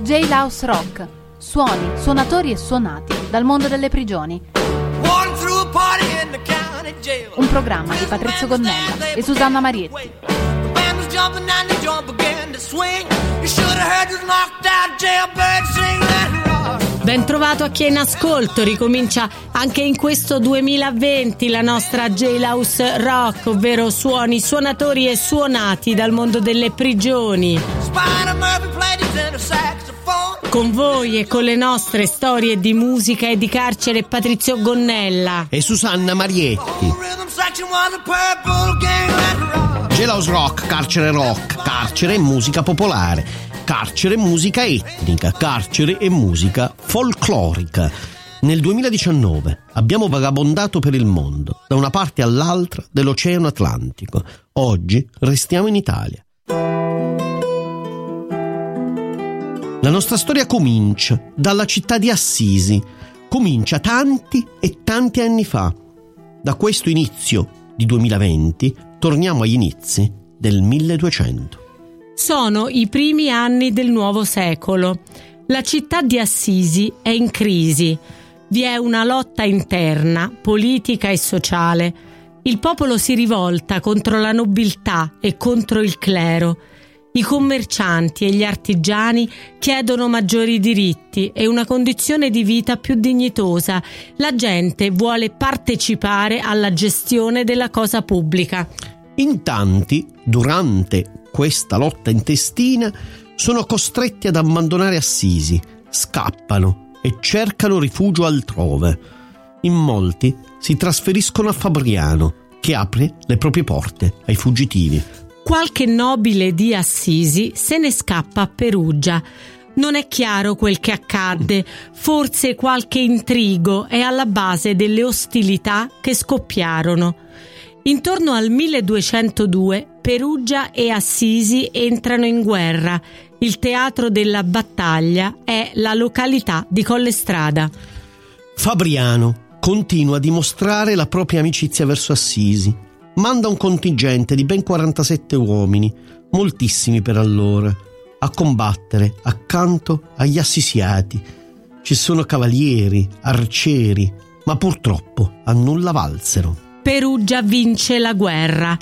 Jailhouse Rock. Suoni, suonatori e suonati dal mondo delle prigioni. Un programma di Patrizio Gonnella e Susanna Marietti. Ben trovato a chi è in ascolto, ricomincia anche in questo 2020 la nostra Jailhouse Rock, ovvero suoni, suonatori e suonati dal mondo delle prigioni. Con voi e con le nostre storie di musica e di carcere Patrizio Gonnella e Susanna Marietti. Jailhouse Rock, carcere rock, carcere e musica popolare carcere e musica etnica, carcere e musica folclorica. Nel 2019 abbiamo vagabondato per il mondo, da una parte all'altra dell'Oceano Atlantico. Oggi restiamo in Italia. La nostra storia comincia dalla città di Assisi. Comincia tanti e tanti anni fa. Da questo inizio di 2020 torniamo agli inizi del 1200. Sono i primi anni del nuovo secolo. La città di Assisi è in crisi. Vi è una lotta interna, politica e sociale. Il popolo si rivolta contro la nobiltà e contro il clero. I commercianti e gli artigiani chiedono maggiori diritti e una condizione di vita più dignitosa. La gente vuole partecipare alla gestione della cosa pubblica. In tanti, durante questa lotta intestina, sono costretti ad abbandonare Assisi, scappano e cercano rifugio altrove. In molti si trasferiscono a Fabriano, che apre le proprie porte ai fuggitivi. Qualche nobile di Assisi se ne scappa a Perugia. Non è chiaro quel che accadde, forse qualche intrigo è alla base delle ostilità che scoppiarono. Intorno al 1202 Perugia e Assisi entrano in guerra. Il teatro della battaglia è la località di Collestrada. Fabriano continua a dimostrare la propria amicizia verso Assisi. Manda un contingente di ben 47 uomini, moltissimi per allora, a combattere accanto agli assisiati. Ci sono cavalieri, arcieri, ma purtroppo a nulla valsero. Perugia vince la guerra.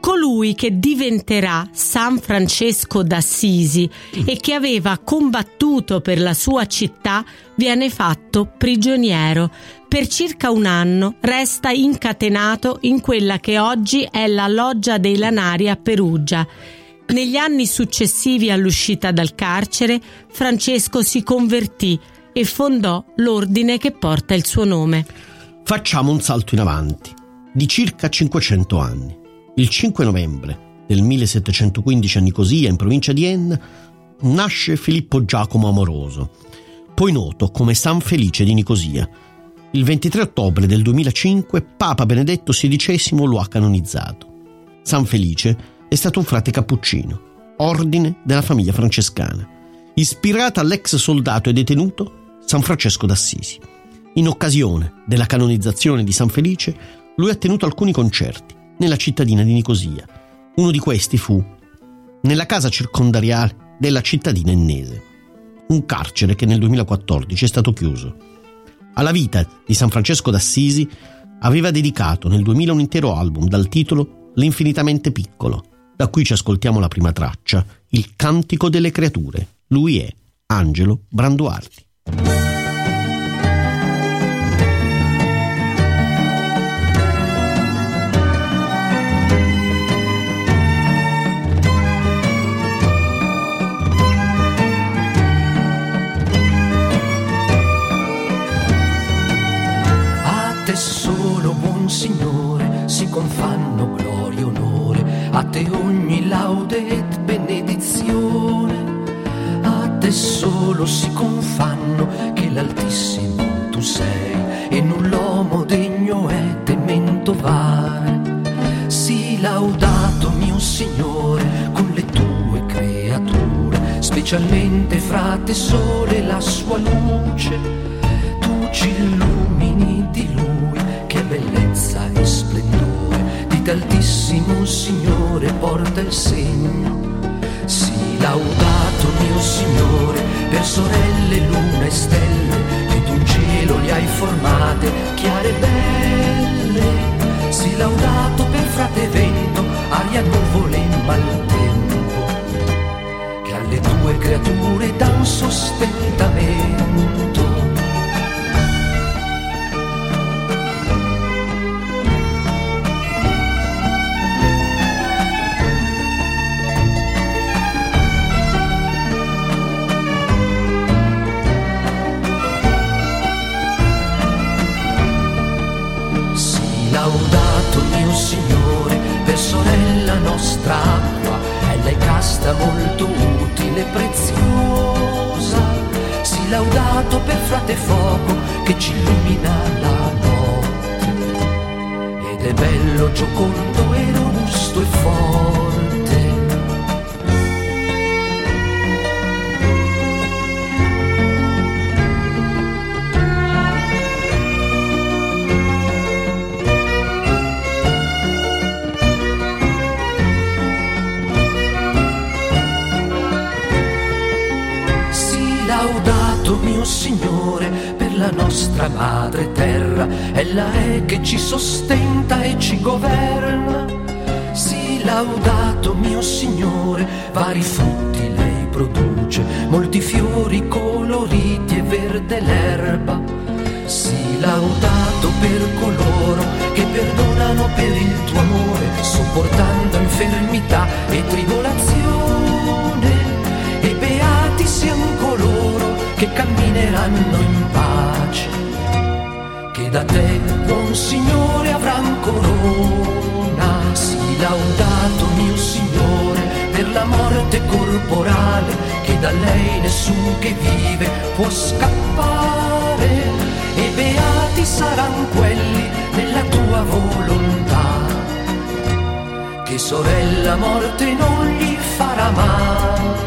Colui che diventerà San Francesco d'Assisi e che aveva combattuto per la sua città viene fatto prigioniero. Per circa un anno resta incatenato in quella che oggi è la loggia dei Lanari a Perugia. Negli anni successivi all'uscita dal carcere, Francesco si convertì e fondò l'ordine che porta il suo nome. Facciamo un salto in avanti di circa 500 anni. Il 5 novembre del 1715 a Nicosia, in provincia di Enna, nasce Filippo Giacomo Amoroso, poi noto come San Felice di Nicosia. Il 23 ottobre del 2005 Papa Benedetto XVI lo ha canonizzato. San Felice è stato un frate cappuccino, ordine della famiglia francescana, ispirata all'ex soldato e detenuto San Francesco d'Assisi. In occasione della canonizzazione di San Felice, lui ha tenuto alcuni concerti nella cittadina di Nicosia. Uno di questi fu nella casa circondariale della cittadina ennese, un carcere che nel 2014 è stato chiuso. Alla vita di San Francesco d'Assisi aveva dedicato nel 2000 un intero album dal titolo L'infinitamente piccolo, da cui ci ascoltiamo la prima traccia, Il cantico delle creature. Lui è Angelo Branduardi. Confanno gloria e onore, a te ogni laude et benedizione, a te solo si confanno che l'Altissimo tu sei. E null'uomo degno è temento vai. Sii laudato mio Signore con le tue creature, specialmente fra te sole la sua luce, tu ci illumini di lui d'altissimo Signore porta il segno. Sii laudato mio Signore per sorelle, luna e stelle, che d'un cielo li hai formate, chiare e belle. Si laudato per frate vento, aria, nuvole e maltempo, che alle tue creature dan sostentamento. Vive può scappare, e beati saranno quelli nella tua volontà che sorella morte non gli farà male.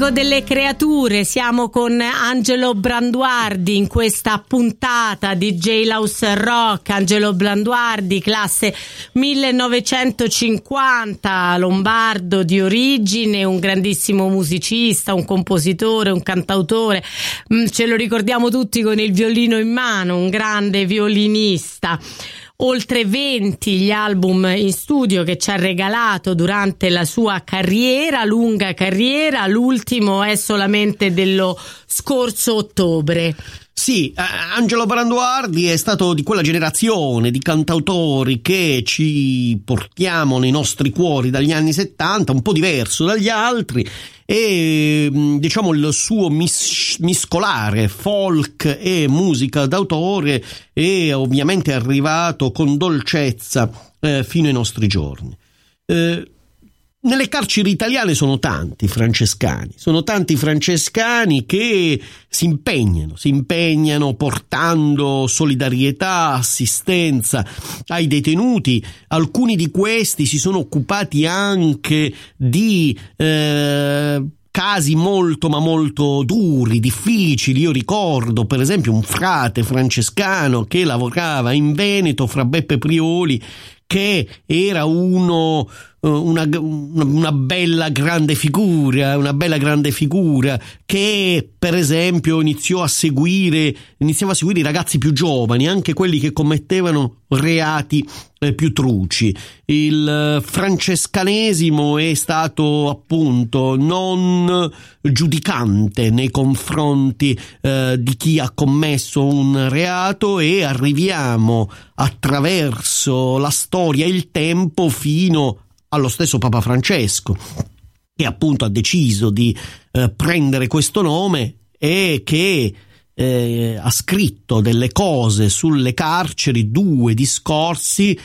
Cantico delle creature, siamo con Angelo Branduardi in questa puntata di J-Laus Rock. Angelo Branduardi, classe 1950, lombardo di origine, un grandissimo musicista, un compositore, un cantautore. Mm, Ce lo ricordiamo tutti con il violino in mano, un grande violinista oltre 20 gli album in studio che ci ha regalato durante la sua carriera, lunga carriera, l'ultimo è solamente dello scorso ottobre. Sì, Angelo Branduardi è stato di quella generazione di cantautori che ci portiamo nei nostri cuori dagli anni 70, un po' diverso dagli altri e mh, diciamo il suo mis- miscolare folk e musica d'autore è ovviamente arrivato con dolcezza eh, fino ai nostri giorni. Eh, nelle carceri italiane sono tanti francescani, sono tanti francescani che si impegnano, si impegnano portando solidarietà, assistenza ai detenuti. Alcuni di questi si sono occupati anche di eh, casi molto ma molto duri, difficili. Io ricordo per esempio un frate francescano che lavorava in Veneto fra Beppe Prioli che era uno una, una, bella grande figura, una bella grande figura che per esempio iniziò a seguire, iniziava a seguire i ragazzi più giovani, anche quelli che commettevano reati eh, più truci. Il francescanesimo è stato appunto non giudicante nei confronti eh, di chi ha commesso un reato e arriviamo attraverso la storia e il tempo fino allo stesso Papa Francesco, che appunto ha deciso di eh, prendere questo nome e che eh, ha scritto delle cose sulle carceri, due discorsi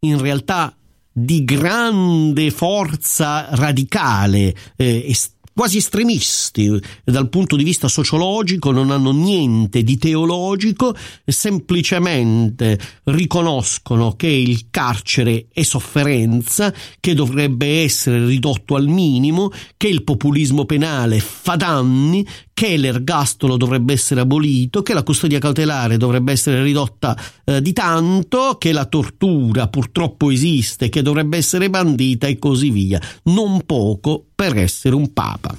in realtà di grande forza radicale, eh, quasi estremisti dal punto di vista sociologico, non hanno niente di teologico, semplicemente riconoscono che il carcere è sofferenza, che dovrebbe essere ridotto al minimo, che il populismo penale fa danni, che l'ergastolo dovrebbe essere abolito, che la custodia cautelare dovrebbe essere ridotta eh, di tanto, che la tortura purtroppo esiste, che dovrebbe essere bandita e così via. Non poco per essere un papa.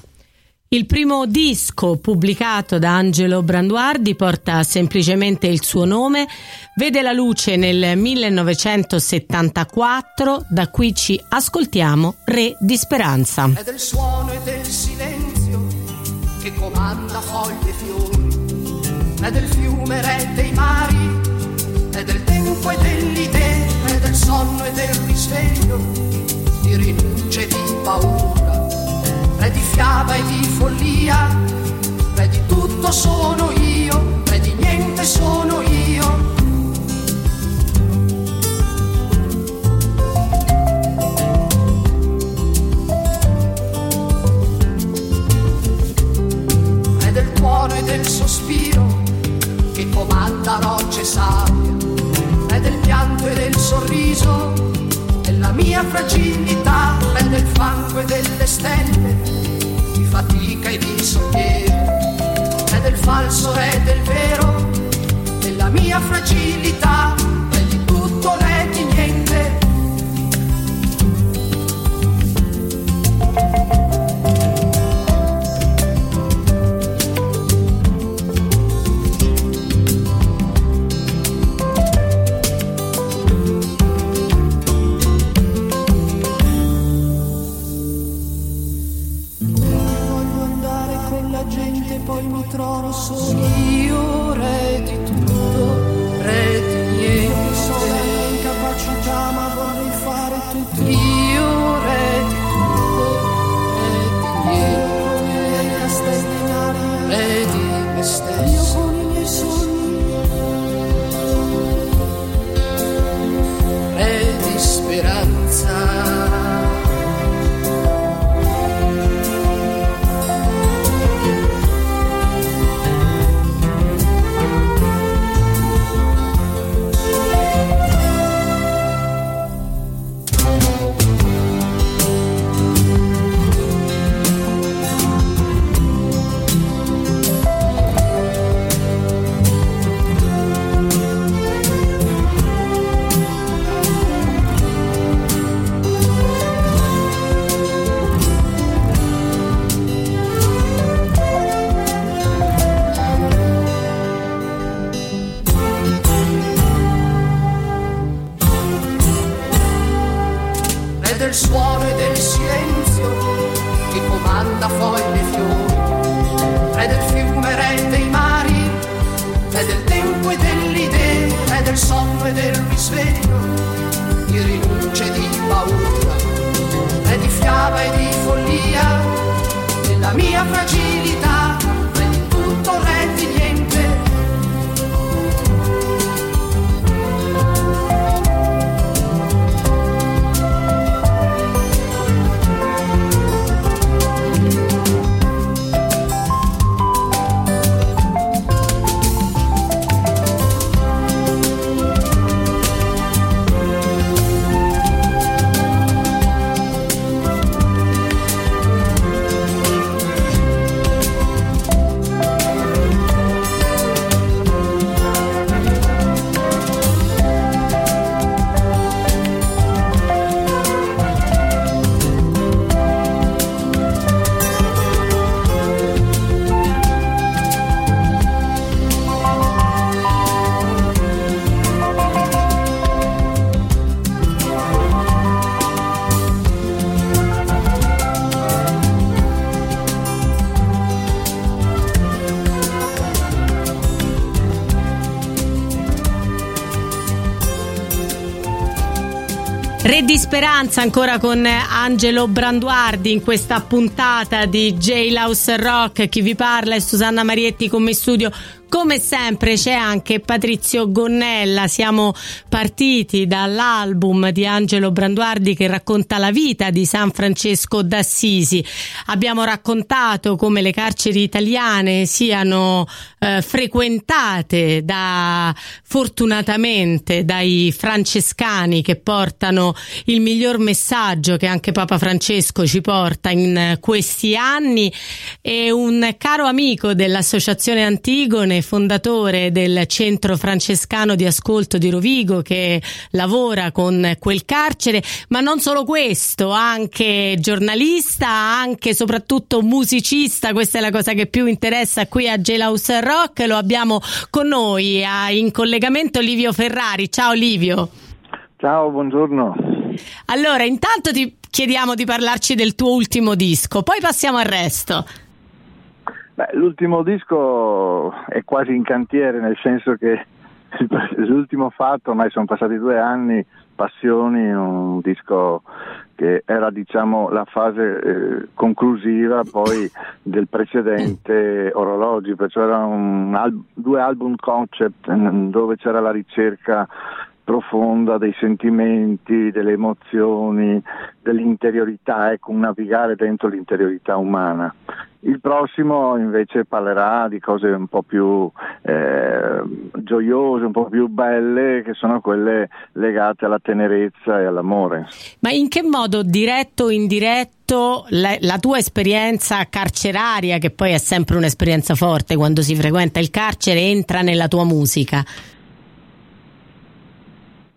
Il primo disco pubblicato da Angelo Branduardi porta semplicemente il suo nome, vede la luce nel 1974, da qui ci ascoltiamo Re di Speranza. È del suono e del silenzio che comanda foglie e fiori, è del fiume, re dei mari, è del tempo e dell'idea, è del sonno e del risveglio, di rinuncia e di paura re di fiaba e di follia, re di tutto sono io, re di niente sono io. Cuore e del sospiro che comanda rocce sabbia, re del pianto e del sorriso della mia fragilità, re del fango e delle stelle, di fatica e di sollievo, re del falso, re del vero, della mia fragilità, poi mi trovo solo. Io re di Speranza ancora con Angelo Branduardi in questa puntata di J Laus Rock. Chi vi parla è Susanna Marietti con me in studio Come sempre c'è anche Patrizio Gonnella, siamo partiti dall'album di Angelo Branduardi che racconta la vita di San Francesco d'Assisi. Abbiamo raccontato come le carceri italiane siano eh, frequentate da fortunatamente dai francescani che portano il miglior messaggio che anche Papa Francesco ci porta in questi anni e un caro amico dell'Associazione Antigone fondatore del centro francescano di ascolto di Rovigo che lavora con quel carcere, ma non solo questo, anche giornalista, anche e soprattutto musicista, questa è la cosa che più interessa qui a Jailhouse Rock, lo abbiamo con noi in collegamento Livio Ferrari. Ciao Livio. Ciao, buongiorno. Allora, intanto ti chiediamo di parlarci del tuo ultimo disco, poi passiamo al resto. Beh, l'ultimo disco è quasi in cantiere, nel senso che l'ultimo fatto, ormai sono passati due anni, Passioni, un disco che era diciamo la fase eh, conclusiva poi del precedente Orologi, perciò erano al- due album concept dove c'era la ricerca profonda dei sentimenti, delle emozioni, dell'interiorità, ecco, un navigare dentro l'interiorità umana. Il prossimo invece parlerà di cose un po' più eh, gioiose, un po' più belle, che sono quelle legate alla tenerezza e all'amore. Ma in che modo, diretto o indiretto, la, la tua esperienza carceraria, che poi è sempre un'esperienza forte quando si frequenta il carcere, entra nella tua musica?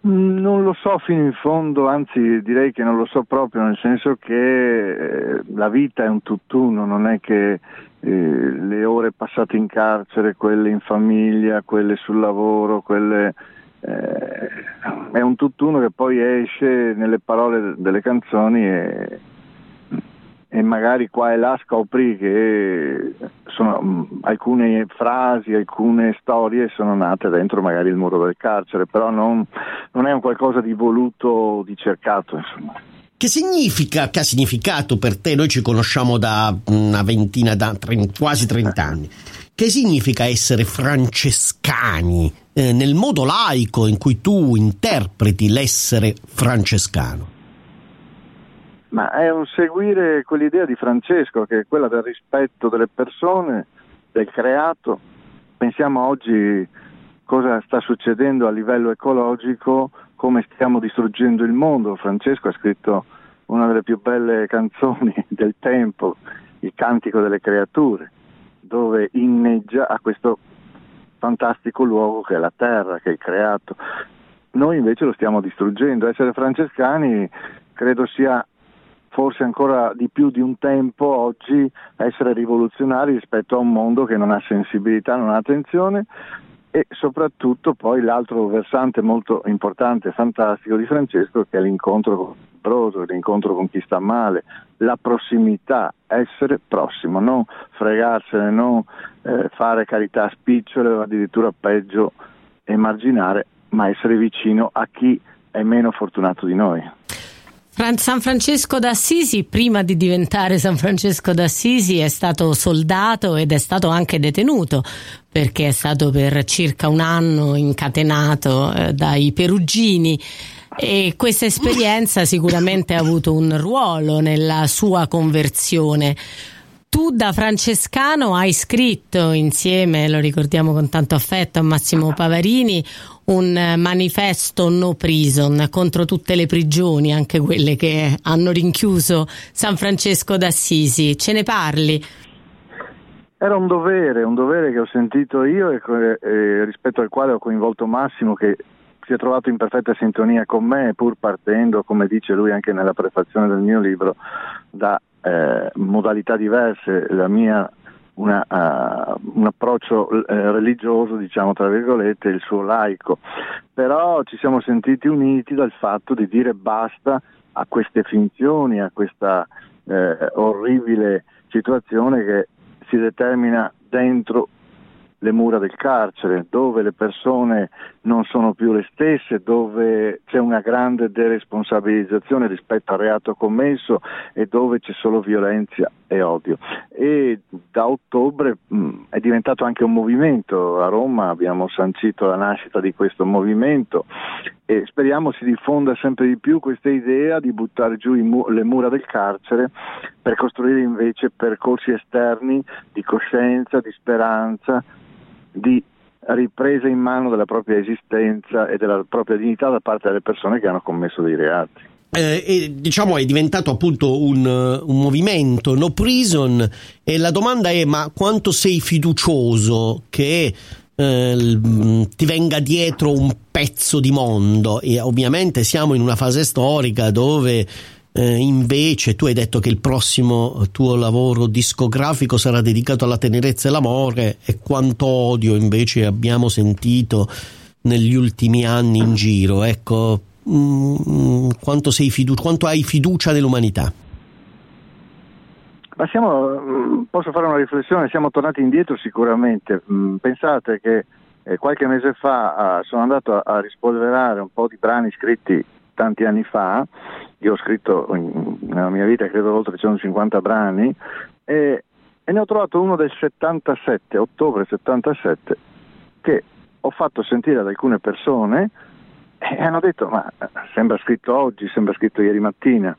Non lo so fino in fondo, anzi direi che non lo so proprio, nel senso che eh, la vita è un tutt'uno, non è che eh, le ore passate in carcere, quelle in famiglia, quelle sul lavoro, quelle... Eh, è un tutt'uno che poi esce nelle parole delle canzoni e, e magari qua e là scopri che sono, mm, alcune frasi, alcune storie sono nate dentro magari il muro del carcere, però non, non è un qualcosa di voluto, di cercato. Insomma. Che significa, che ha significato per te? Noi ci conosciamo da una ventina, da 30, quasi 30 anni. Che significa essere francescani eh, nel modo laico in cui tu interpreti l'essere francescano? Ma è un seguire quell'idea di Francesco che è quella del rispetto delle persone, del creato. Pensiamo oggi cosa sta succedendo a livello ecologico, come stiamo distruggendo il mondo. Francesco ha scritto una delle più belle canzoni del tempo, il Cantico delle creature, dove inneggia a questo fantastico luogo che è la terra, che è il creato. Noi invece lo stiamo distruggendo. Essere francescani credo sia forse ancora di più di un tempo oggi essere rivoluzionari rispetto a un mondo che non ha sensibilità, non ha attenzione e soprattutto poi l'altro versante molto importante e fantastico di Francesco che è l'incontro con il brodo, l'incontro con chi sta male, la prossimità, essere prossimo, non fregarsene, non eh, fare carità spicciole o addirittura peggio emarginare, ma essere vicino a chi è meno fortunato di noi. San Francesco d'Assisi, prima di diventare San Francesco d'Assisi, è stato soldato ed è stato anche detenuto perché è stato per circa un anno incatenato eh, dai perugini e questa esperienza sicuramente ha avuto un ruolo nella sua conversione. Tu da francescano hai scritto insieme, lo ricordiamo con tanto affetto, a Massimo Pavarini, un manifesto no prison contro tutte le prigioni, anche quelle che hanno rinchiuso San Francesco d'Assisi. Ce ne parli? Era un dovere, un dovere che ho sentito io e, e rispetto al quale ho coinvolto Massimo che si è trovato in perfetta sintonia con me, pur partendo, come dice lui anche nella prefazione del mio libro, da eh, modalità diverse. La mia una, uh, un approccio eh, religioso, diciamo tra virgolette, il suo laico, però ci siamo sentiti uniti dal fatto di dire basta a queste finzioni, a questa eh, orribile situazione che si determina dentro le mura del carcere, dove le persone non sono più le stesse, dove c'è una grande deresponsabilizzazione rispetto al reato commesso e dove c'è solo violenza e odio. E da ottobre mh, è diventato anche un movimento, a Roma abbiamo sancito la nascita di questo movimento e speriamo si diffonda sempre di più questa idea di buttare giù mu- le mura del carcere per costruire invece percorsi esterni di coscienza, di speranza, di ripresa in mano della propria esistenza e della propria dignità da parte delle persone che hanno commesso dei reati. Eh, e, diciamo è diventato appunto un, un, movimento no prison e la domanda è ma quanto sei fiducioso che eh, ti venga dietro un pezzo di mondo e ovviamente siamo in una fase storica dove eh, invece tu hai detto che il prossimo tuo lavoro discografico sarà dedicato alla tenerezza e all'amore e quanto odio invece abbiamo sentito negli ultimi anni in giro. Ecco, mh, mm, quanto, fidu- quanto hai fiducia nell'umanità? Ma siamo, mm, posso fare una riflessione, siamo tornati indietro sicuramente. Mm, pensate che eh, qualche mese fa ah, sono andato a rispolverare un po' di brani scritti tanti anni fa, io ho scritto nella mia vita credo oltre 150 brani e, e ne ho trovato uno del 77, ottobre 77, che ho fatto sentire ad alcune persone e hanno detto ma sembra scritto oggi, sembra scritto ieri mattina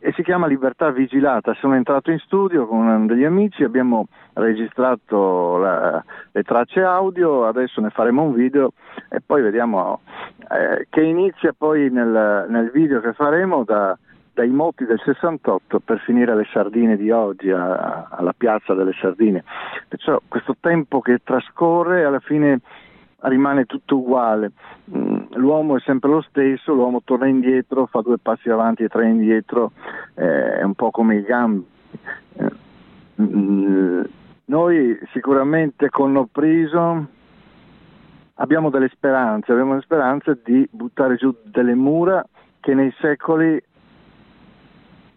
e si chiama Libertà Vigilata. Sono entrato in studio con degli amici, abbiamo registrato la, le tracce audio, adesso ne faremo un video e poi vediamo eh, che inizia poi nel, nel, video che faremo da, dai moti del 68 per finire alle sardine di oggi, a, alla piazza delle sardine. Perciò questo tempo che trascorre alla fine rimane tutto uguale. Mm, l'uomo è sempre lo stesso, l'uomo torna indietro, fa due passi avanti e tre indietro, eh, è un po' come i gambi. Eh, mm, noi sicuramente con No Prison abbiamo delle speranze, abbiamo le speranze di buttare giù delle mura che nei secoli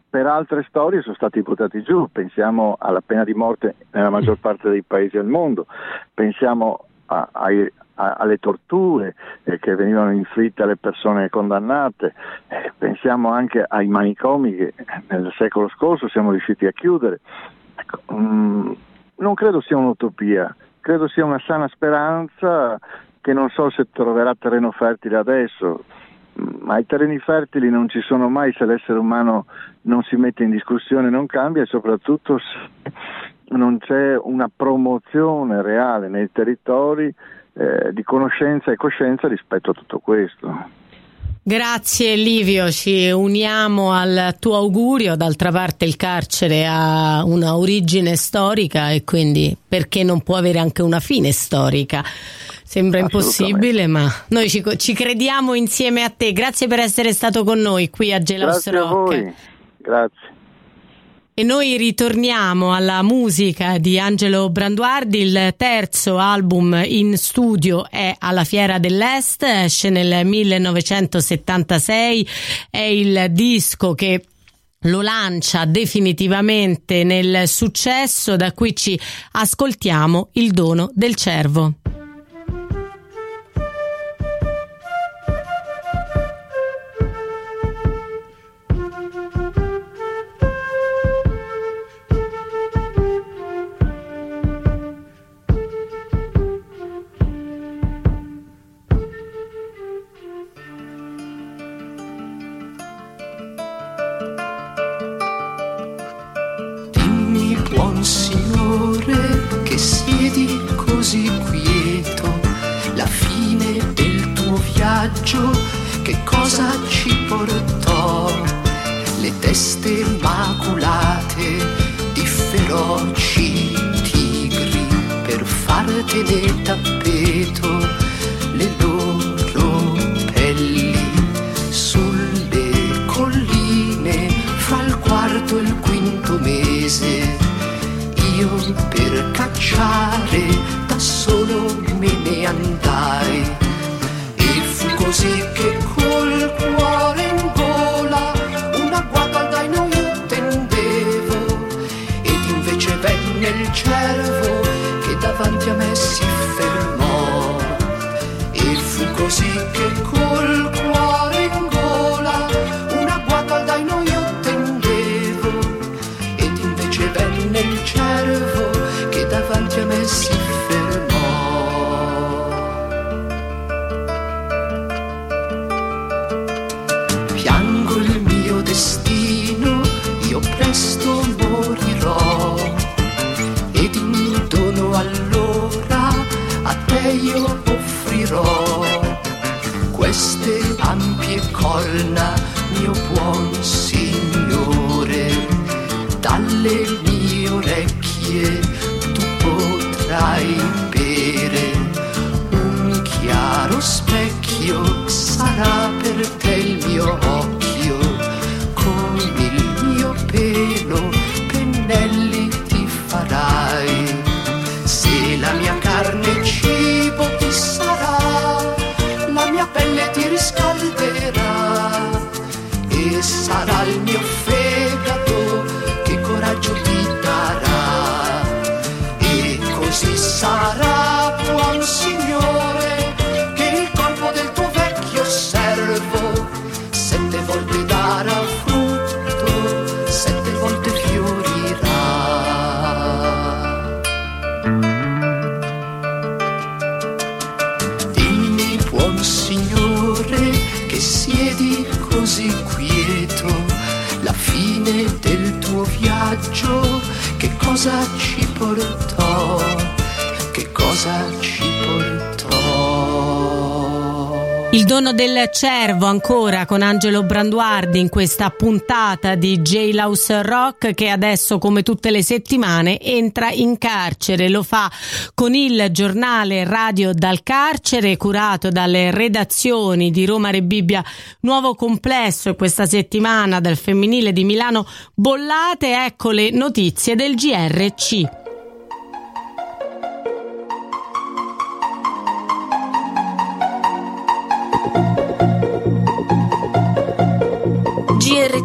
per altre storie sono stati buttati giù, pensiamo alla pena di morte nella maggior parte dei paesi del mondo, pensiamo a, ai, a, alle torture eh, che venivano inflitte alle persone condannate, eh, pensiamo anche ai manicomi che nel secolo scorso siamo riusciti a chiudere. Ecco, um, non credo sia un'utopia, credo sia una sana speranza che non so se troverà terreno fertile adesso, ma i terreni fertili non ci sono mai se l'essere umano non si mette in discussione, non cambia e soprattutto se non c'è una promozione reale nei territori eh, di conoscenza e coscienza rispetto a tutto questo. Grazie Livio, ci uniamo al tuo augurio, d'altra parte il carcere ha una origine storica e quindi perché non può avere anche una fine storica? Sembra impossibile, ma noi ci, ci, crediamo insieme a te. Grazie per essere stato con noi qui a Gelos Grazie Rock. A voi. Grazie. E noi ritorniamo alla musica di Angelo Branduardi, il terzo album in studio è alla Fiera dell'Est, esce nel 1976, è il disco che lo lancia definitivamente nel successo, da cui ci ascoltiamo il dono del cervo. Ancora con Angelo Branduardi in questa puntata di J-Louse Rock che adesso come tutte le settimane entra in carcere. Lo fa con il giornale Radio dal carcere curato dalle redazioni di Roma Rebibbia Nuovo Complesso e questa settimana dal femminile di Milano Bollate. Ecco le notizie del GRC.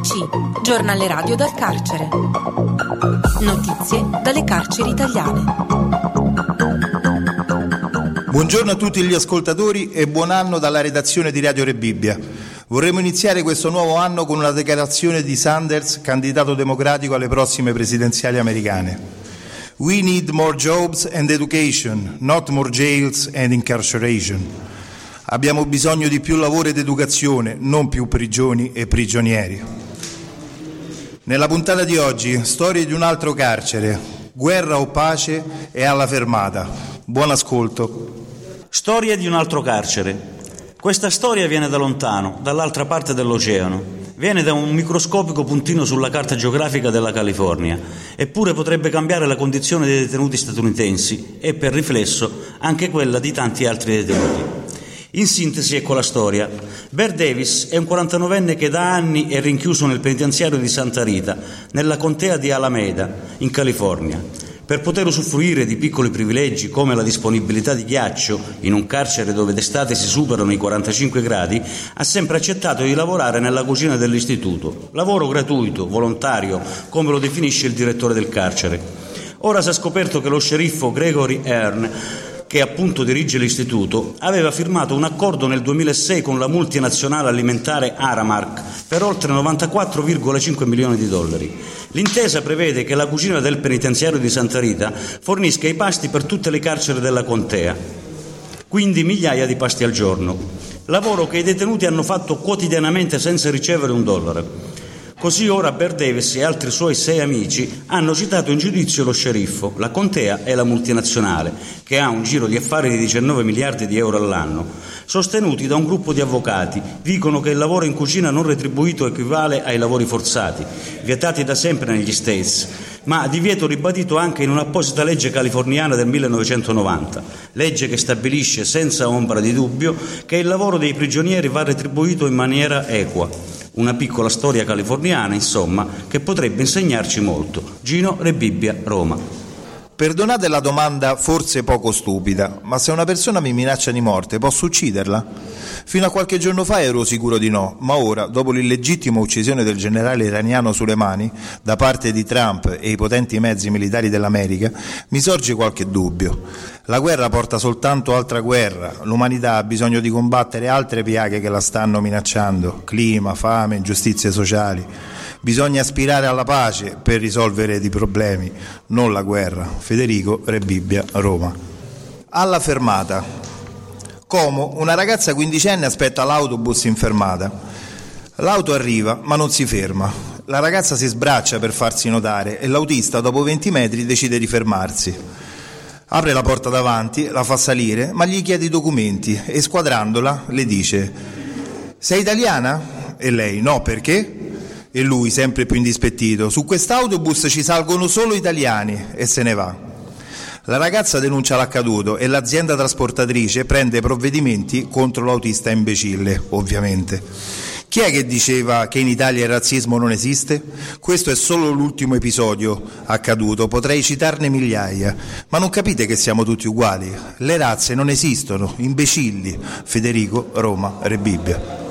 GRC, giornale radio dal carcere. Notizie dalle carceri italiane. Buongiorno a tutti gli ascoltatori e buon anno dalla redazione di Radio Rebibbia. Vorremmo iniziare questo nuovo anno con una dichiarazione di Sanders, candidato democratico alle prossime presidenziali americane. We need more jobs and education, not more jails and incarceration. Abbiamo bisogno di più lavoro ed educazione, non più prigioni e prigionieri. Nella puntata di oggi, storie di un altro carcere, guerra o pace e alla fermata. Buon ascolto. Storia di un altro carcere. Questa storia viene da lontano, dall'altra parte dell'oceano. Viene da un microscopico puntino sulla carta geografica della California, eppure potrebbe cambiare la condizione dei detenuti statunitensi e, per riflesso, anche quella di tanti altri detenuti. In sintesi ecco la storia. Bear Davis è un 49enne che da anni è rinchiuso nel penitenziario di Santa Rita, nella contea di Alameda, in California. Per poter usufruire di piccoli privilegi come la disponibilità di ghiaccio in un carcere dove d'estate si superano i 45 gradi, ha sempre accettato di lavorare nella cucina dell'istituto. Lavoro gratuito, volontario, come lo definisce il direttore del carcere. Ora si è scoperto che lo sceriffo Gregory Hearn che appunto dirige l'istituto, aveva firmato un accordo nel 2006 con la multinazionale alimentare Aramark per oltre 94,5 milioni di dollari. L'intesa prevede che la cucina del penitenziario di Santa Rita fornisca i pasti per tutte le carceri della contea, quindi migliaia di pasti al giorno. Lavoro che i detenuti hanno fatto quotidianamente senza ricevere un dollaro. Così ora Bear Davis e altri suoi sei amici hanno citato in giudizio lo sceriffo, la contea e la multinazionale, che ha un giro di affari di 19 miliardi di euro all'anno, sostenuti da un gruppo di avvocati. Dicono che il lavoro in cucina non retribuito equivale ai lavori forzati, vietati da sempre negli States, ma divieto ribadito anche in un'apposita legge californiana del 1990, legge che stabilisce senza ombra di dubbio che il lavoro dei prigionieri va retribuito in maniera equa. Una piccola storia californiana, insomma, che potrebbe insegnarci molto. Gino Rebibbia, Roma. Perdonate la domanda forse poco stupida, ma se una persona mi minaccia di morte posso ucciderla? Fino a qualche giorno fa ero sicuro di no, ma ora, dopo l'illegittima uccisione del generale iraniano Soleimani da parte di Trump e i potenti mezzi militari dell'America, mi sorge qualche dubbio. La guerra porta soltanto altra guerra, l'umanità ha bisogno di combattere altre piaghe che la stanno minacciando, clima, fame, ingiustizie sociali. Bisogna aspirare alla pace per risolvere i problemi, non la guerra. Federico Rebibbia, Roma. Alla fermata. Como, una ragazza quindicenne aspetta l'autobus in fermata. L'auto arriva, ma non si ferma. La ragazza si sbraccia per farsi notare e l'autista, dopo 20 metri, decide di fermarsi. Apre la porta davanti, la fa salire, ma gli chiede i documenti e squadrandola le dice: Sei italiana? E lei: No, perché? E lui, sempre più indispettito, su quest'autobus ci salgono solo italiani e se ne va. La ragazza denuncia l'accaduto e l'azienda trasportatrice prende provvedimenti contro l'autista imbecille, ovviamente. Chi è che diceva che in Italia il razzismo non esiste? Questo è solo l'ultimo episodio accaduto, potrei citarne migliaia, ma non capite che siamo tutti uguali? Le razze non esistono, imbecilli. Federico, Roma, Rebibbia.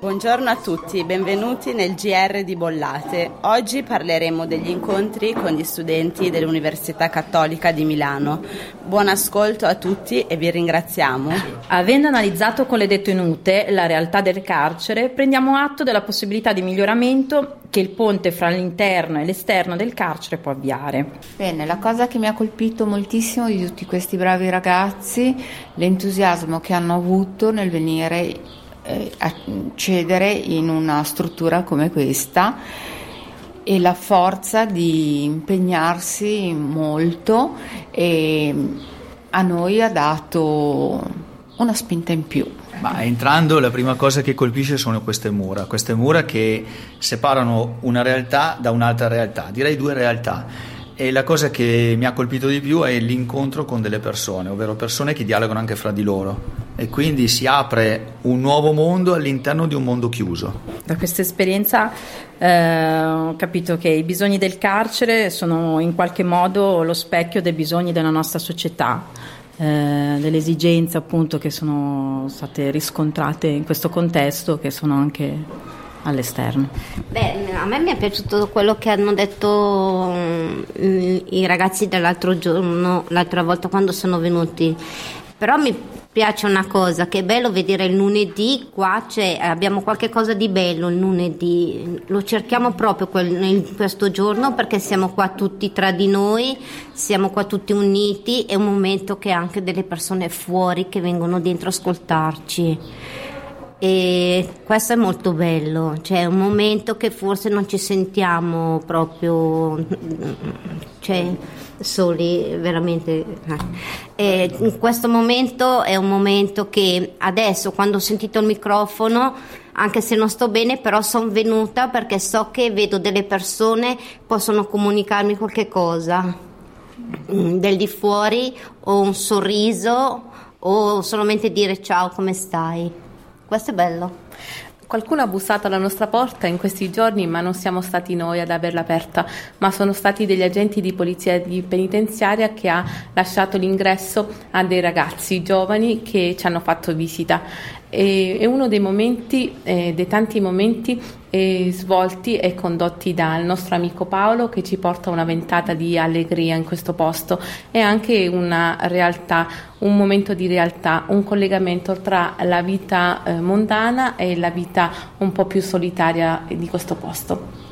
Buongiorno a tutti, benvenuti nel GR di Bollate. Oggi parleremo degli incontri con gli studenti dell'Università Cattolica di Milano. Buon ascolto a tutti e vi ringraziamo. Avendo analizzato con le detenute la realtà del carcere, prendiamo atto della possibilità di miglioramento che il ponte fra l'interno e l'esterno del carcere può avviare. Bene, la cosa che mi ha colpito moltissimo di tutti questi bravi ragazzi, l'entusiasmo che hanno avuto nel venire eh, accedere in una struttura come questa e la forza di impegnarsi molto e a noi ha dato una spinta in più. Ma entrando la prima cosa che colpisce sono queste mura, queste mura che separano una realtà da un'altra realtà, direi due realtà e la cosa che mi ha colpito di più è l'incontro con delle persone, ovvero persone che dialogano anche fra di loro e quindi si apre un nuovo mondo all'interno di un mondo chiuso. Da questa esperienza eh, ho capito che i bisogni del carcere sono in qualche modo lo specchio dei bisogni della nostra società. Eh, delle esigenze appunto che sono state riscontrate in questo contesto che sono anche all'esterno? Beh, a me mi è piaciuto quello che hanno detto um, i ragazzi dell'altro giorno, l'altra volta quando sono venuti. Però mi piace una cosa, che è bello vedere il lunedì, qua abbiamo qualche cosa di bello il lunedì, lo cerchiamo proprio quel, in questo giorno perché siamo qua tutti tra di noi, siamo qua tutti uniti, è un momento che anche delle persone fuori che vengono dentro ascoltarci e questo è molto bello, cioè è un momento che forse non ci sentiamo proprio cioè, soli, veramente. E in questo momento è un momento che adesso quando ho sentito il microfono, anche se non sto bene, però sono venuta perché so che vedo delle persone possono comunicarmi qualche cosa mm, del di fuori o un sorriso o solamente dire ciao come stai. Questo è bello. Qualcuno ha bussato alla nostra porta in questi giorni, ma non siamo stati noi ad averla aperta, ma sono stati degli agenti di polizia di penitenziaria che ha lasciato l'ingresso a dei ragazzi giovani che ci hanno fatto visita è uno dei momenti, eh, dei tanti momenti eh, svolti e condotti dal nostro amico Paolo che ci porta una ventata di allegria in questo posto e anche una realtà, un momento di realtà, un collegamento tra la vita eh, mondana e la vita un po' più solitaria di questo posto.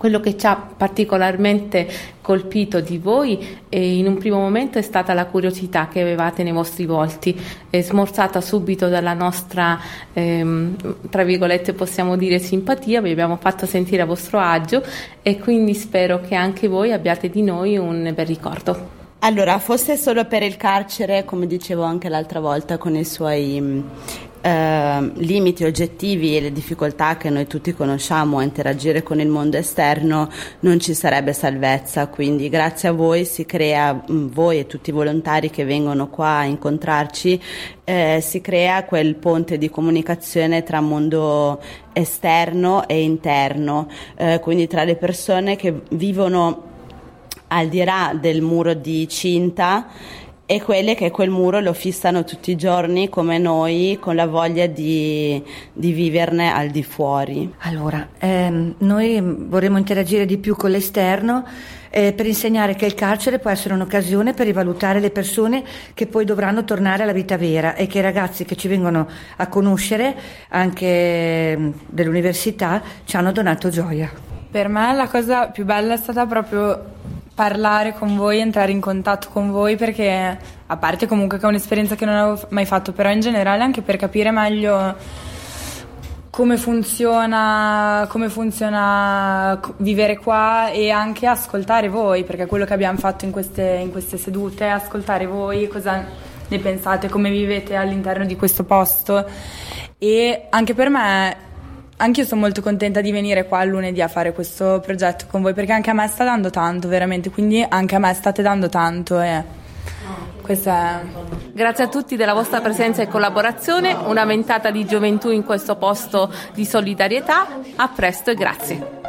Quello che ci ha particolarmente colpito di voi eh, in un primo momento è stata la curiosità che avevate nei vostri volti, eh, smorzata subito dalla nostra, ehm, tra virgolette possiamo dire, simpatia, vi abbiamo fatto sentire a vostro agio e quindi spero che anche voi abbiate di noi un bel ricordo. Allora, fosse solo per il carcere, come dicevo anche l'altra volta con i suoi eh, limiti oggettivi e le difficoltà che noi tutti conosciamo a interagire con il mondo esterno non ci sarebbe salvezza, quindi grazie a voi si crea, mm, voi e tutti i volontari che vengono qua a incontrarci, eh, si crea quel ponte di comunicazione tra mondo esterno e interno, eh, quindi tra le persone che vivono al di là del muro di cinta e quelle che quel muro lo fissano tutti i giorni come noi con la voglia di, di viverne al di fuori. Allora, ehm, noi vorremmo interagire di più con l'esterno eh, per insegnare che il carcere può essere un'occasione per rivalutare le persone che poi dovranno tornare alla vita vera e che i ragazzi che ci vengono a conoscere anche ehm, dell'università ci hanno donato gioia. Per me la cosa più bella è stata proprio parlare con voi, entrare in contatto con voi perché a parte comunque che è un'esperienza che non avevo mai fatto, però in generale anche per capire meglio come funziona, come funziona vivere qua e anche ascoltare voi, perché quello che abbiamo fatto in queste, in queste sedute è ascoltare voi, cosa ne pensate, come vivete all'interno di questo posto. E anche per me anche io sono molto contenta di venire qua lunedì a fare questo progetto con voi perché anche a me sta dando tanto, veramente, quindi anche a me state dando tanto e questa. Grazie a tutti della vostra presenza e collaborazione, una ventata di gioventù in questo posto di solidarietà. A presto e grazie.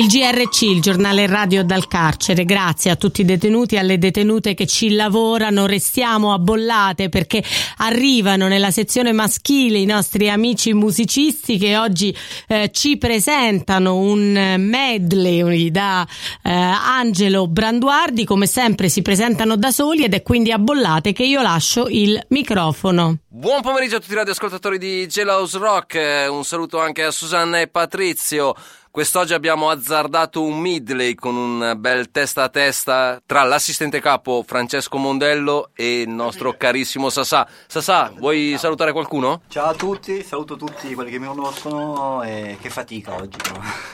Il GRC, il giornale radio dal carcere, grazie a tutti i detenuti e alle detenute che ci lavorano, restiamo a bollate perché arrivano nella sezione maschile i nostri amici musicisti che oggi eh, ci presentano un medley da eh, Angelo Branduardi, come sempre si presentano da soli ed è quindi a bollate che io lascio il microfono. Buon pomeriggio a tutti i radioascoltatori di Gelos Rock, eh, un saluto anche a Susanna e Patrizio. Quest'oggi abbiamo azzardato un midley con un bel testa a testa tra l'assistente capo Francesco Mondello e il nostro carissimo Sasà. Sasà, vuoi salutare qualcuno? Ciao a tutti, saluto tutti quelli che mi conoscono e che fatica oggi.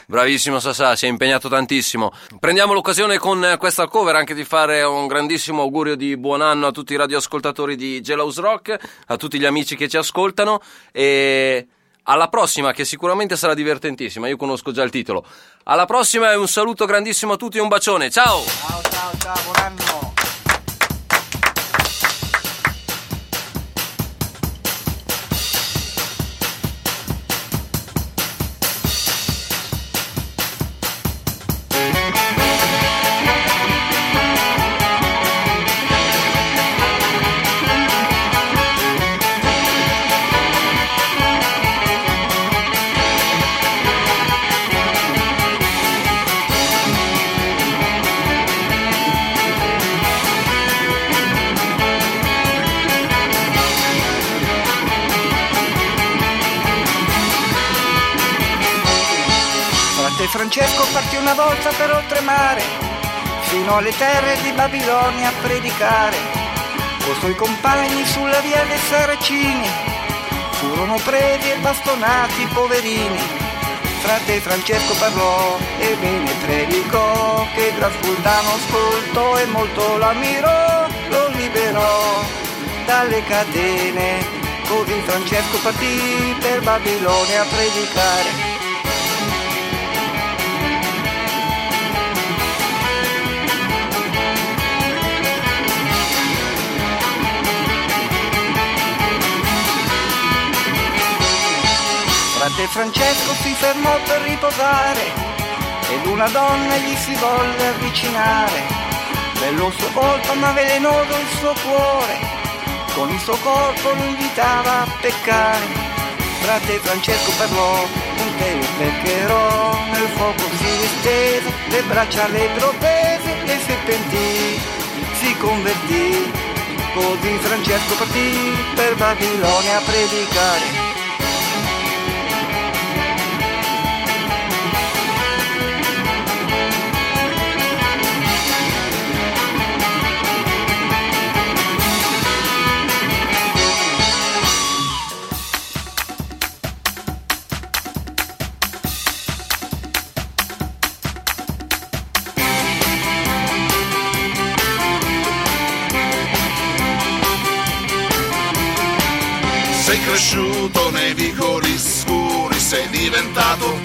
Bravissimo Sasà, si è impegnato tantissimo. Prendiamo l'occasione con questa cover anche di fare un grandissimo augurio di buon anno a tutti i radioascoltatori di Gelos Rock, a tutti gli amici che ci ascoltano e alla prossima, che sicuramente sarà divertentissima. Io conosco già il titolo. Alla prossima e un saluto grandissimo a tutti e un bacione. Ciao! Ciao, ciao, ciao, buon anno! Francesco partì una volta per oltremare, fino alle terre di Babilonia a predicare. Con suoi compagni sulla via dei Saracini, furono presi e bastonati poverini. Frate Francesco parlò e bene predicò, che gran sultano ascoltò e molto l'ammirò, lo liberò dalle catene. Così Francesco partì per Babilonia a predicare. Frate Francesco si fermò per riposare ed una donna gli si volle avvicinare. Bello suo volto ma velenoso il suo cuore, con il suo corpo lo invitava a peccare. Frate Francesco parlò, un te peccherò, nel fuoco si distese, le braccia le protese e si pentì, si convertì. Così Francesco partì per Babilonia a predicare. Sei cresciuto nei vicoli scuri, sei diventato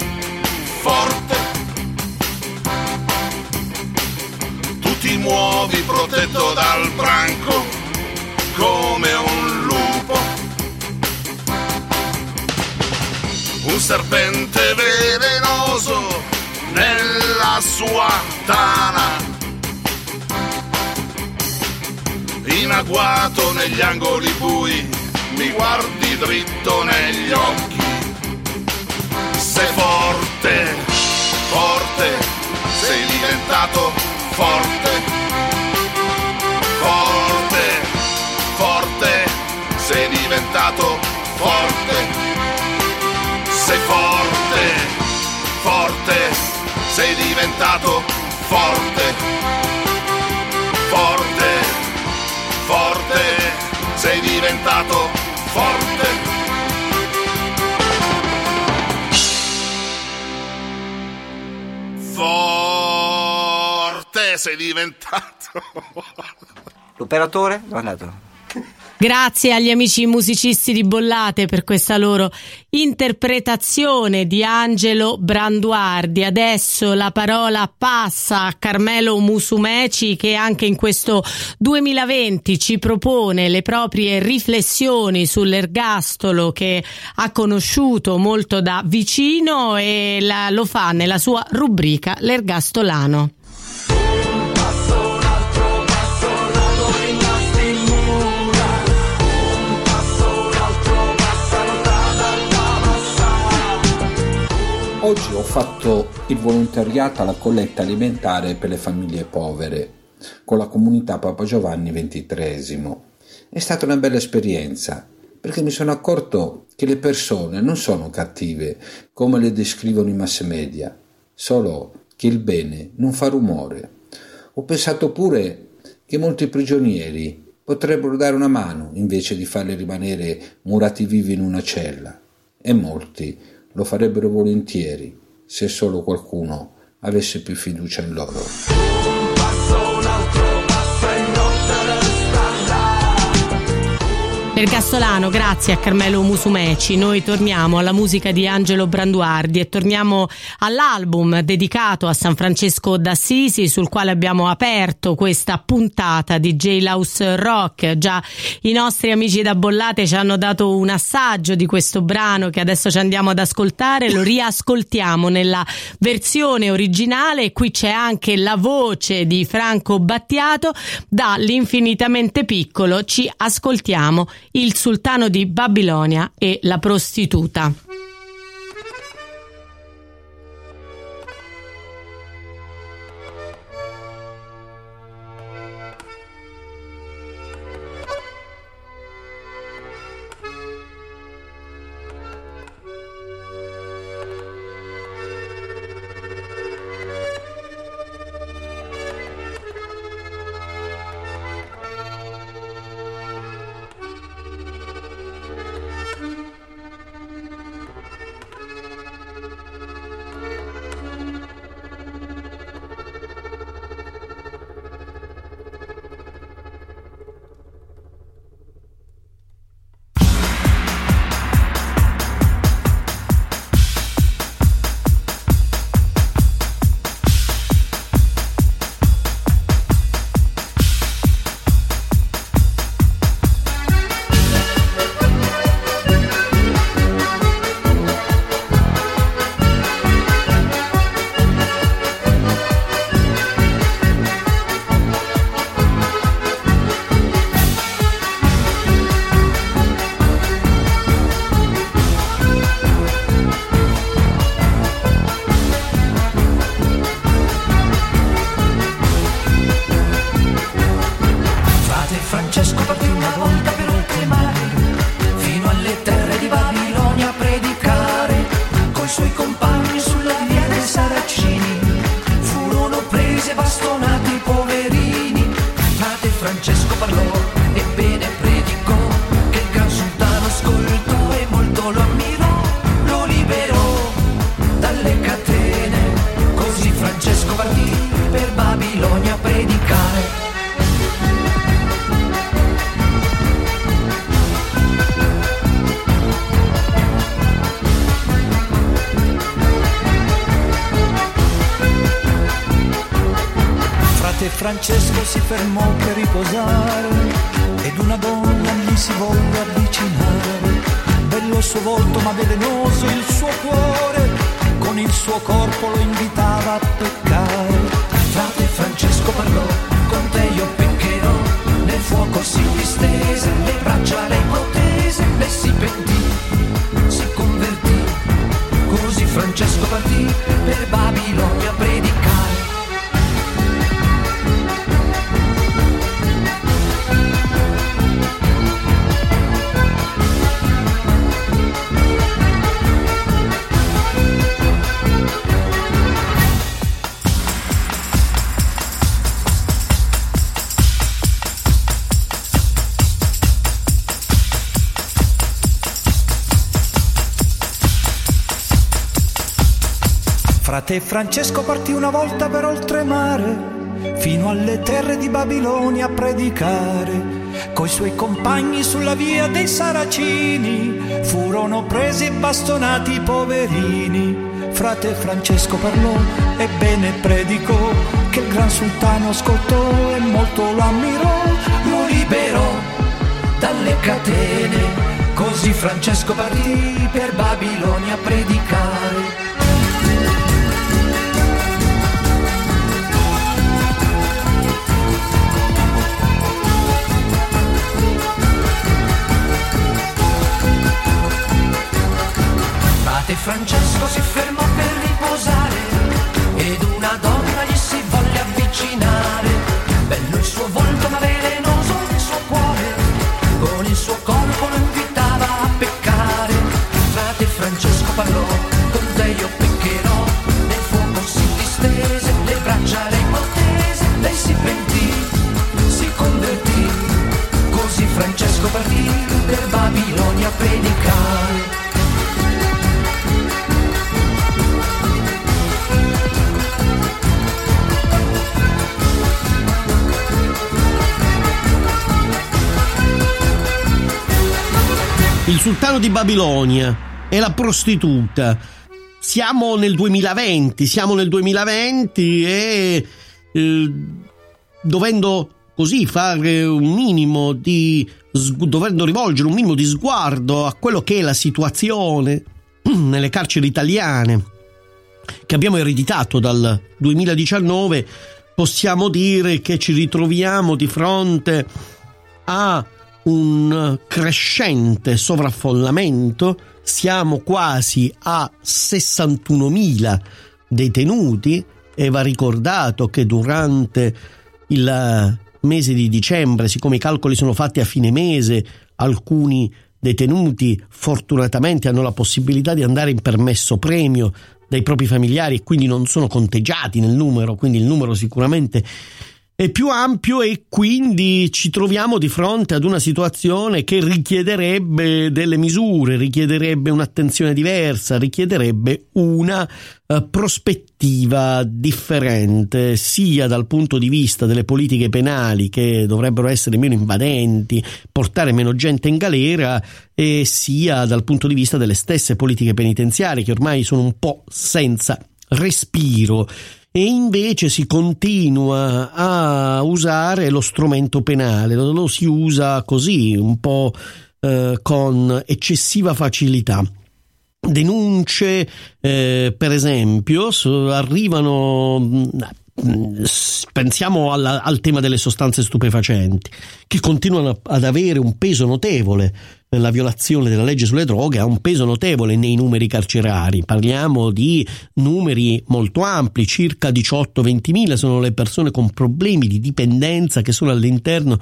forte. Tu ti muovi protetto dal branco come un lupo. Un serpente velenoso nella sua tana. In agguato negli angoli bui mi guardi dritto negli occhi. Sei forte, forte, sei diventato forte. Forte, forte, sei diventato forte. Sei forte, forte, sei diventato forte. Forte, forte, sei diventato forte. Forte sei diventato. L'operatore? Dove è andato? Grazie agli amici musicisti di Bollate per questa loro interpretazione di Angelo Branduardi. Adesso la parola passa a Carmelo Musumeci che anche in questo 2020 ci propone le proprie riflessioni sull'ergastolo che ha conosciuto molto da vicino e la, lo fa nella sua rubrica L'ergastolano. Oggi ho fatto il volontariato alla colletta alimentare per le famiglie povere con la comunità Papa Giovanni XXIII. È stata una bella esperienza perché mi sono accorto che le persone non sono cattive come le descrivono i mass media, solo che il bene non fa rumore. Ho pensato pure che molti prigionieri potrebbero dare una mano invece di farli rimanere murati vivi in una cella e molti lo farebbero volentieri se solo qualcuno avesse più fiducia in loro. Ergastolano, grazie a Carmelo Musumeci. Noi torniamo alla musica di Angelo Branduardi e torniamo all'album dedicato a San Francesco d'Assisi sul quale abbiamo aperto questa puntata di J-Laus Rock. Già i nostri amici da Bollate ci hanno dato un assaggio di questo brano che adesso ci andiamo ad ascoltare, lo riascoltiamo nella versione originale qui c'è anche la voce di Franco Battiato dall'infinitamente piccolo. Ci ascoltiamo il sultano di Babilonia e la prostituta. Francesco si fermò per riposare ed una donna gli si volle avvicinare. Bello il suo volto ma velenoso il suo cuore, con il suo corpo lo invitava a peccare. Frate Francesco parlò, con te io peccherò, nel fuoco si distese, le braccia lei protese, lei si pentì, si convertì, così Francesco partì per Babilonia predicare. Frate Francesco partì una volta per oltremare, fino alle terre di Babilonia a predicare. coi suoi compagni sulla via dei Saracini furono presi e bastonati i poverini. Frate Francesco parlò e bene predicò che il gran sultano ascoltò e molto lo ammirò, lo liberò dalle catene. Così Francesco partì per Babilonia a predicare. Frate Francesco si fermò per riposare ed una donna gli si volle avvicinare. Sultano di Babilonia e la prostituta. Siamo nel 2020, siamo nel 2020 e eh, dovendo così fare un minimo di dovendo rivolgere un minimo di sguardo a quello che è la situazione nelle carceri italiane che abbiamo ereditato dal 2019, possiamo dire che ci ritroviamo di fronte a un crescente sovraffollamento, siamo quasi a 61.000 detenuti e va ricordato che durante il mese di dicembre, siccome i calcoli sono fatti a fine mese, alcuni detenuti fortunatamente hanno la possibilità di andare in permesso premio dai propri familiari e quindi non sono conteggiati nel numero, quindi il numero sicuramente è più ampio e quindi ci troviamo di fronte ad una situazione che richiederebbe delle misure, richiederebbe un'attenzione diversa, richiederebbe una uh, prospettiva differente sia dal punto di vista delle politiche penali che dovrebbero essere meno invadenti, portare meno gente in galera e sia dal punto di vista delle stesse politiche penitenziarie che ormai sono un po' senza respiro e invece si continua a usare lo strumento penale, lo, si usa così, un po' eh, con eccessiva facilità. Denunce, eh, per esempio, arrivano pensiamo alla, al tema delle sostanze stupefacenti, che continuano ad avere un peso notevole. La violazione della legge sulle droghe ha un peso notevole nei numeri carcerari. Parliamo di numeri molto ampli, circa 18-20 mila sono le persone con problemi di dipendenza che sono all'interno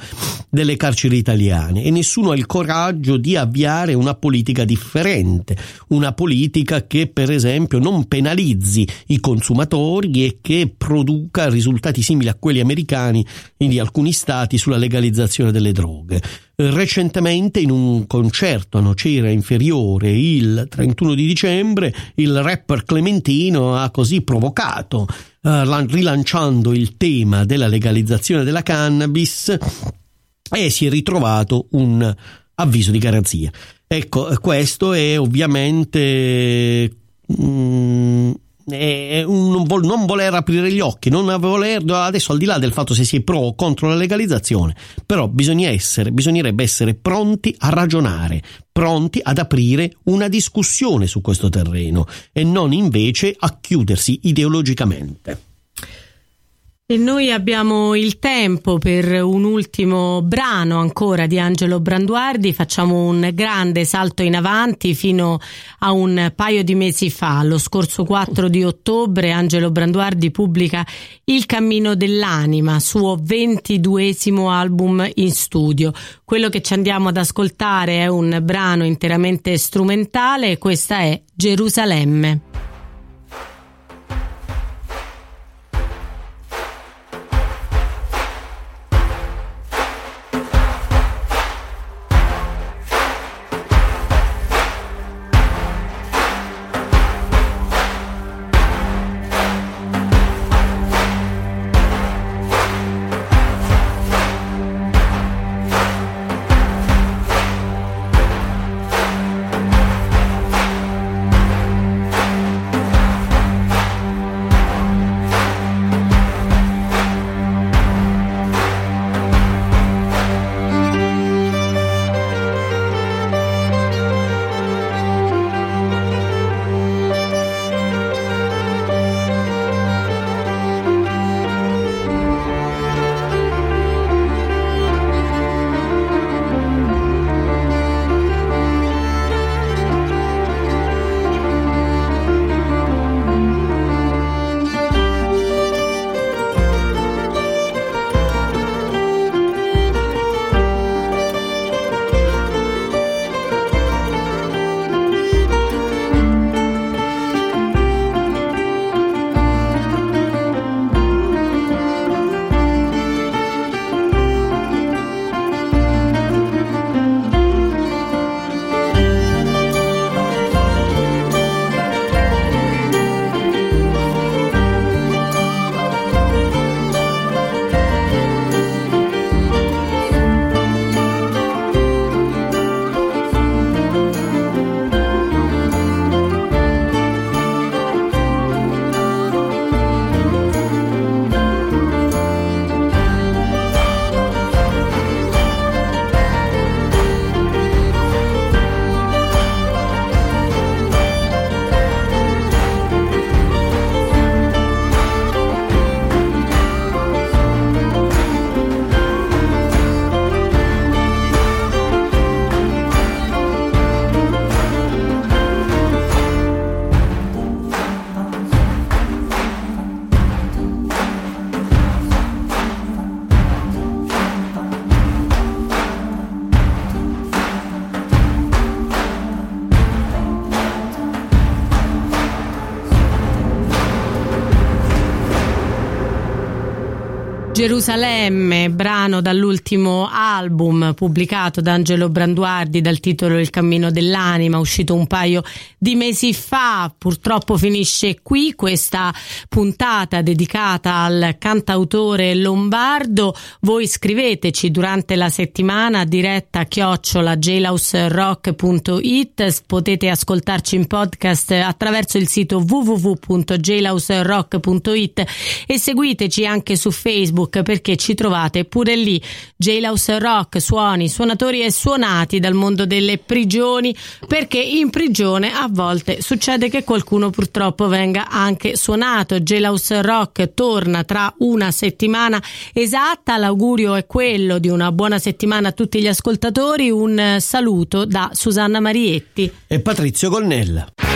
delle carceri italiane e nessuno ha il coraggio di avviare una politica differente, una politica che per esempio non penalizzi i consumatori e che produca risultati simili a quelli americani e di alcuni stati sulla legalizzazione delle droghe. Recentemente in un concerto a Nocera Inferiore il 31 di dicembre il rapper Clementino ha così provocato, eh, rilanciando il tema della legalizzazione della cannabis e si è ritrovato un avviso di garanzia. Ecco, questo è ovviamente... Mm, è un non voler aprire gli occhi, non voler, adesso al di là del fatto se si è pro o contro la legalizzazione, però bisogna essere, bisognerebbe essere pronti a ragionare, pronti ad aprire una discussione su questo terreno e non invece a chiudersi ideologicamente. E noi abbiamo il tempo per un ultimo brano ancora di Angelo Branduardi, facciamo un grande salto in avanti fino a un paio di mesi fa, lo scorso 4 di ottobre Angelo Branduardi pubblica Il cammino dell'anima, suo ventiduesimo album in studio. Quello che ci andiamo ad ascoltare è un brano interamente strumentale, questa è Gerusalemme. Gerusalemme, brano dall'ultimo album pubblicato da Angelo Branduardi dal titolo Il cammino dell'anima, uscito un paio di mesi fa. Purtroppo finisce qui questa puntata dedicata al cantautore lombardo. Voi scriveteci durante la settimana diretta chiocciola jlausrock.it. Potete ascoltarci in podcast attraverso il sito www.jlausrock.it e seguiteci anche su Facebook perché ci trovate pure lì Jailhouse Rock, suoni, suonatori e suonati dal mondo delle prigioni perché in prigione a volte succede che qualcuno purtroppo venga anche suonato. Jailhouse Rock torna tra una settimana esatta, l'augurio è quello di una buona settimana a tutti gli ascoltatori, un saluto da Susanna Marietti e Patrizio Gonnella.